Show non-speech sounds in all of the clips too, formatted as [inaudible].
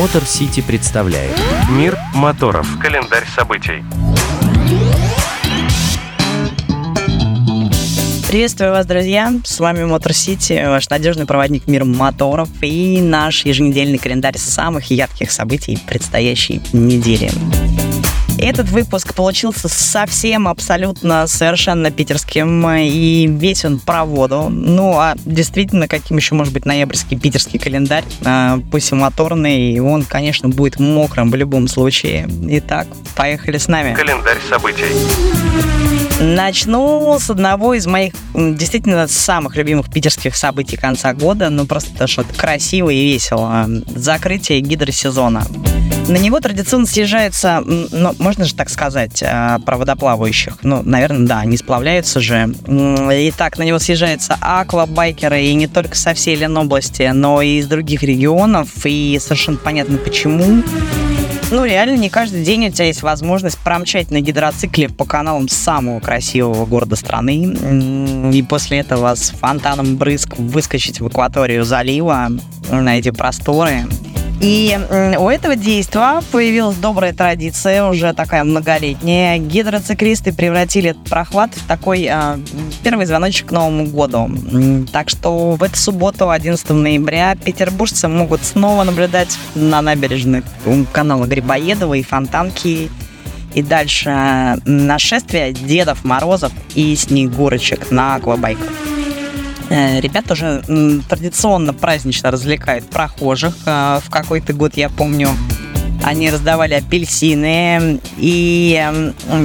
Мотор Сити представляет Мир моторов. Календарь событий. Приветствую вас, друзья! С вами Мотор Сити, ваш надежный проводник мира моторов и наш еженедельный календарь самых ярких событий предстоящей недели. Этот выпуск получился совсем абсолютно совершенно питерским, и весь он про воду. Ну, а действительно, каким еще может быть ноябрьский питерский календарь, а, пусть и моторный, он, конечно, будет мокрым в любом случае. Итак, поехали с нами. Календарь событий. Начну с одного из моих действительно самых любимых питерских событий конца года. Ну, просто что-то красиво и весело. Закрытие гидросезона. На него традиционно съезжается, ну, можно же так сказать, э, про водоплавающих. Ну, наверное, да, они сплавляются же. Итак, на него съезжаются аквабайкеры, и не только со всей Ленобласти, но и из других регионов, и совершенно понятно почему. Ну, реально, не каждый день у тебя есть возможность промчать на гидроцикле по каналам самого красивого города страны. И после этого с фонтаном брызг выскочить в акваторию залива на эти просторы. И у этого действия появилась добрая традиция, уже такая многолетняя. Гидроциклисты превратили прохват в такой э, первый звоночек к Новому году. Так что в эту субботу, 11 ноября, петербуржцы могут снова наблюдать на набережных канала Грибоедова и Фонтанки и дальше нашествие Дедов Морозов и Снегурочек на аквабайках. Э, ребята уже традиционно празднично развлекают прохожих. Э, в какой-то год, я помню, они раздавали апельсины. И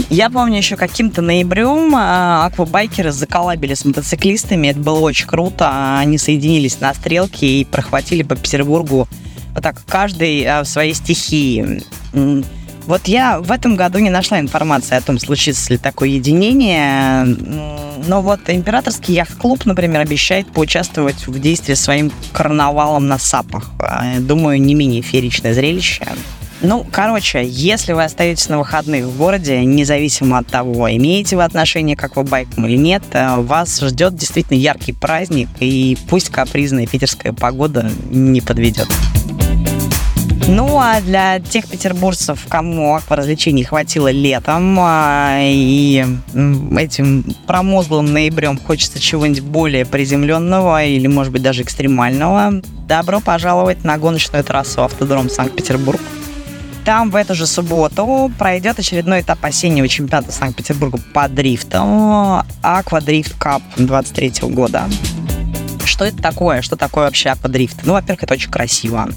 я помню еще каким-то ноябрем э, аквабайкеры заколабили с мотоциклистами. Это было очень круто. Они соединились на стрелке и прохватили по Петербургу вот так каждый в своей стихии. Вот я в этом году не нашла информации о том, случится ли такое единение, но вот императорский яхт-клуб, например, обещает поучаствовать в действии своим карнавалом на САПах. А, думаю, не менее фееричное зрелище. Ну, короче, если вы остаетесь на выходных в городе, независимо от того, имеете вы отношение к аквабайкам или нет, э, вас ждет действительно яркий праздник, и пусть капризная питерская погода не подведет. Ну, а для тех петербуржцев, кому акваразвлечений хватило летом, а, и этим промозглым ноябрем хочется чего-нибудь более приземленного или, может быть, даже экстремального, добро пожаловать на гоночную трассу «Автодром Санкт-Петербург». Там в эту же субботу пройдет очередной этап осеннего чемпионата Санкт-Петербурга по дрифту Аквадрифт Кап 23 года. Что это такое? Что такое вообще аквадрифт? Ну, во-первых, это очень красиво.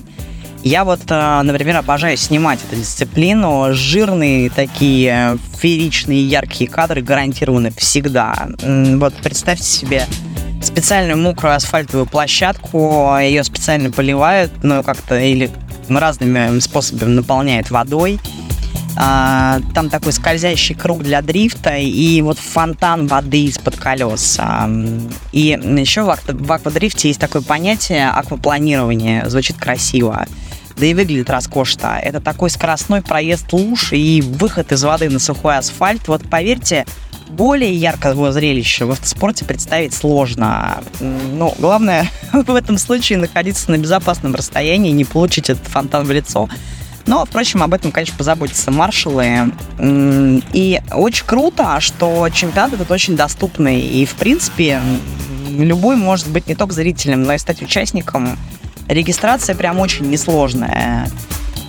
Я вот, э, например, обожаю снимать эту дисциплину. Жирные такие фееричные, яркие кадры гарантированы всегда. Вот представьте себе специальную мокрую асфальтовую площадку, ее специально поливают, ну, как-то или разными способами наполняют водой. А, там такой скользящий круг для дрифта и вот фонтан воды из-под колес. И еще в, в аквадрифте есть такое понятие аквапланирование. Звучит красиво да и выглядит роскошно. Это такой скоростной проезд луж и выход из воды на сухой асфальт. Вот поверьте, более яркого зрелища в автоспорте представить сложно. Ну, главное [laughs] в этом случае находиться на безопасном расстоянии и не получить этот фонтан в лицо. Но, впрочем, об этом, конечно, позаботятся маршалы. И очень круто, что чемпионат этот очень доступный. И, в принципе, любой может быть не только зрителем, но и стать участником Регистрация прям очень несложная.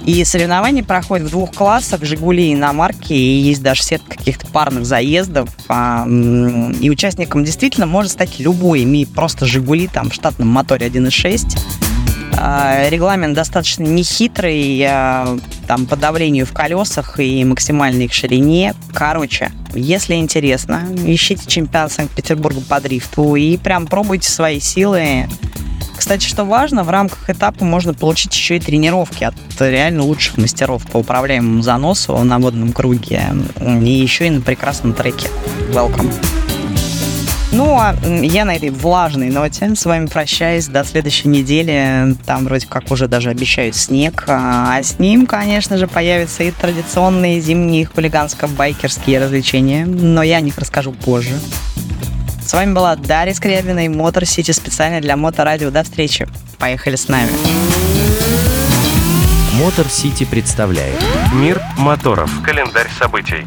И соревнования проходят в двух классах, «Жигули» и иномарки, и есть даже сетка каких-то парных заездов. А, и участником действительно может стать любой, имея просто «Жигули» там в штатном моторе 1.6. А, регламент достаточно нехитрый, там по давлению в колесах и максимальной их ширине. Короче, если интересно, ищите чемпионат Санкт-Петербурга по дрифту и прям пробуйте свои силы. Кстати, что важно, в рамках этапа можно получить еще и тренировки от реально лучших мастеров по управляемому заносу на водном круге и еще и на прекрасном треке. Welcome! Ну, а я на этой влажной ноте с вами прощаюсь до следующей недели. Там вроде как уже даже обещают снег. А с ним, конечно же, появятся и традиционные зимние хулиганско-байкерские развлечения. Но я о них расскажу позже. С вами была Дарья Скрябина и Мотор Сити специально для Моторадио. До встречи. Поехали с нами. Мотор Сити представляет Мир моторов. Календарь событий.